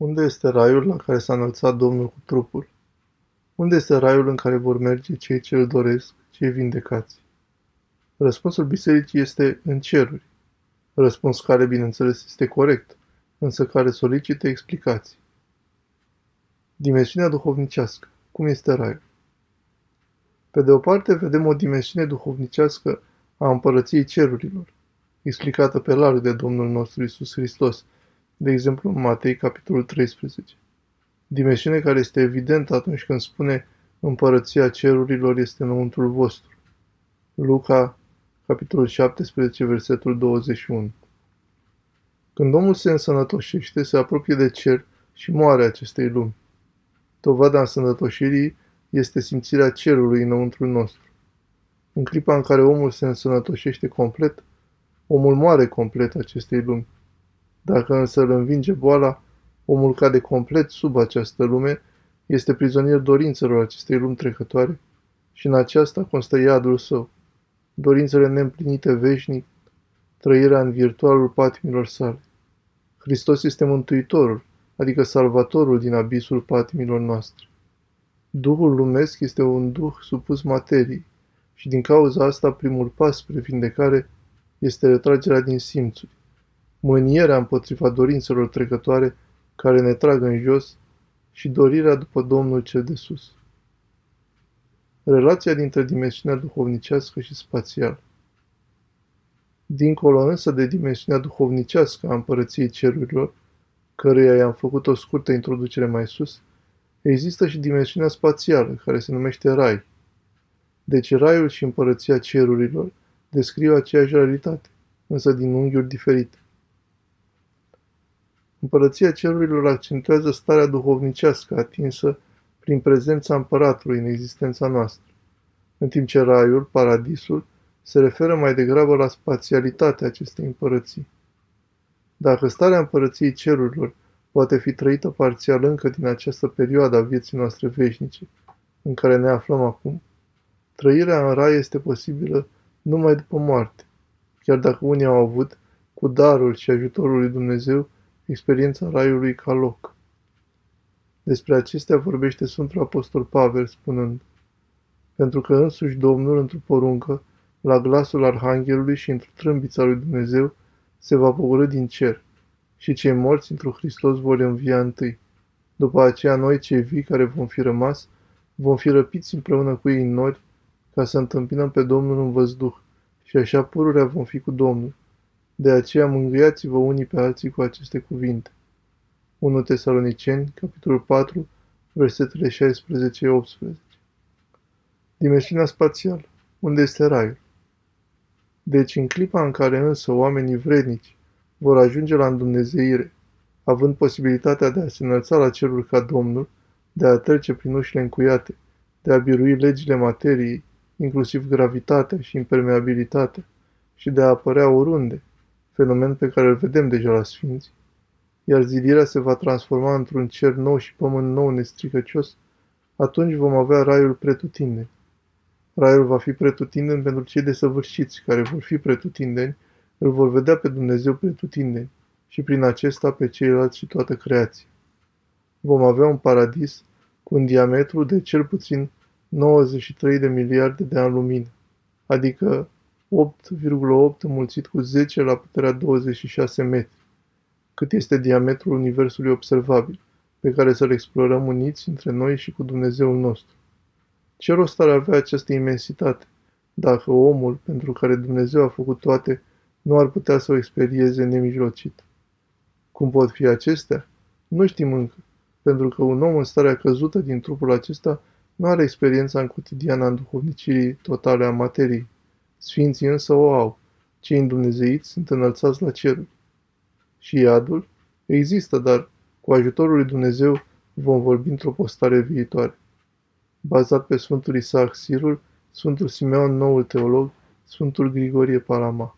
Unde este raiul la care s-a înălțat Domnul cu trupul? Unde este raiul în care vor merge cei ce îl doresc, cei vindecați? Răspunsul bisericii este în ceruri. Răspuns care, bineînțeles, este corect, însă care solicită explicații. Dimensiunea duhovnicească. Cum este raiul? Pe de o parte, vedem o dimensiune duhovnicească a împărăției cerurilor, explicată pe larg de Domnul nostru Isus Hristos, de exemplu în Matei, capitolul 13. Dimensiune care este evidentă atunci când spune împărăția cerurilor este înăuntrul vostru. Luca, capitolul 17, versetul 21. Când omul se însănătoșește, se apropie de cer și moare acestei lumi. Dovada însănătoșirii este simțirea cerului înăuntru nostru. În clipa în care omul se însănătoșește complet, omul moare complet acestei lumi. Dacă însă îl învinge boala, omul cade complet sub această lume, este prizonier dorințelor acestei lumi trecătoare și în aceasta constă iadul său, dorințele neîmplinite veșnic, trăirea în virtualul patimilor sale. Hristos este Mântuitorul, adică Salvatorul din abisul patimilor noastre. Duhul lumesc este un duh supus materiei și din cauza asta primul pas spre vindecare este retragerea din simțuri mânierea împotriva dorințelor trecătoare care ne trag în jos și dorirea după Domnul cel de sus. Relația dintre dimensiunea duhovnicească și spațială. Dincolo însă de dimensiunea duhovnicească a împărăției cerurilor, căreia i-am făcut o scurtă introducere mai sus, există și dimensiunea spațială, care se numește rai. Deci raiul și împărăția cerurilor descriu aceeași realitate, însă din unghiuri diferite. Împărăția cerurilor accentuează starea duhovnicească atinsă prin prezența împăratului în existența noastră, în timp ce raiul, paradisul, se referă mai degrabă la spațialitatea acestei împărății. Dacă starea împărăției cerurilor poate fi trăită parțial încă din această perioadă a vieții noastre veșnice, în care ne aflăm acum, trăirea în rai este posibilă numai după moarte, chiar dacă unii au avut, cu darul și ajutorul lui Dumnezeu, experiența raiului ca loc. Despre acestea vorbește Sfântul Apostol Pavel spunând, pentru că însuși Domnul, într-o poruncă, la glasul Arhanghelului și într-o trâmbița lui Dumnezeu, se va pogorâ din cer și cei morți într-o Hristos vor învia întâi. După aceea noi, cei vii care vom fi rămas, vom fi răpiți împreună cu ei în nori, ca să întâmpinăm pe Domnul în văzduh, și așa pururea vom fi cu Domnul. De aceea mângâiați-vă unii pe alții cu aceste cuvinte. 1 Tesaloniceni, capitolul 4, versetele 16-18. Dimensiunea spațială. Unde este raiul? Deci, în clipa în care însă oamenii vrednici vor ajunge la îndumnezeire, având posibilitatea de a se înălța la cerul ca Domnul, de a trece prin ușile încuiate, de a birui legile materiei, inclusiv gravitatea și impermeabilitatea, și de a apărea oriunde, fenomen pe care îl vedem deja la Sfinți, iar zidirea se va transforma într-un cer nou și pământ nou nestricăcios, atunci vom avea raiul pretutindeni. Raiul va fi pretutindeni pentru cei desăvârșiți, care vor fi pretutindeni, îl vor vedea pe Dumnezeu pretutindeni și prin acesta pe ceilalți și toată creația. Vom avea un paradis cu un diametru de cel puțin 93 de miliarde de ani lumină, adică 8,8 înmulțit cu 10 la puterea 26 metri, cât este diametrul universului observabil, pe care să-l explorăm uniți între noi și cu Dumnezeul nostru. Ce rost ar avea această imensitate, dacă omul, pentru care Dumnezeu a făcut toate, nu ar putea să o experieze nemijlocit? Cum pot fi acestea? Nu știm încă, pentru că un om în starea căzută din trupul acesta nu are experiența în cotidiană în duhovnicirii totale a materiei. Sfinții însă o au. Cei îndumnezeiți sunt înălțați la ceruri. Și iadul? Există, dar cu ajutorul lui Dumnezeu vom vorbi într-o postare viitoare. Bazat pe Sfântul Isaac Sirul, Sfântul Simeon, noul teolog, Sfântul Grigorie Palama.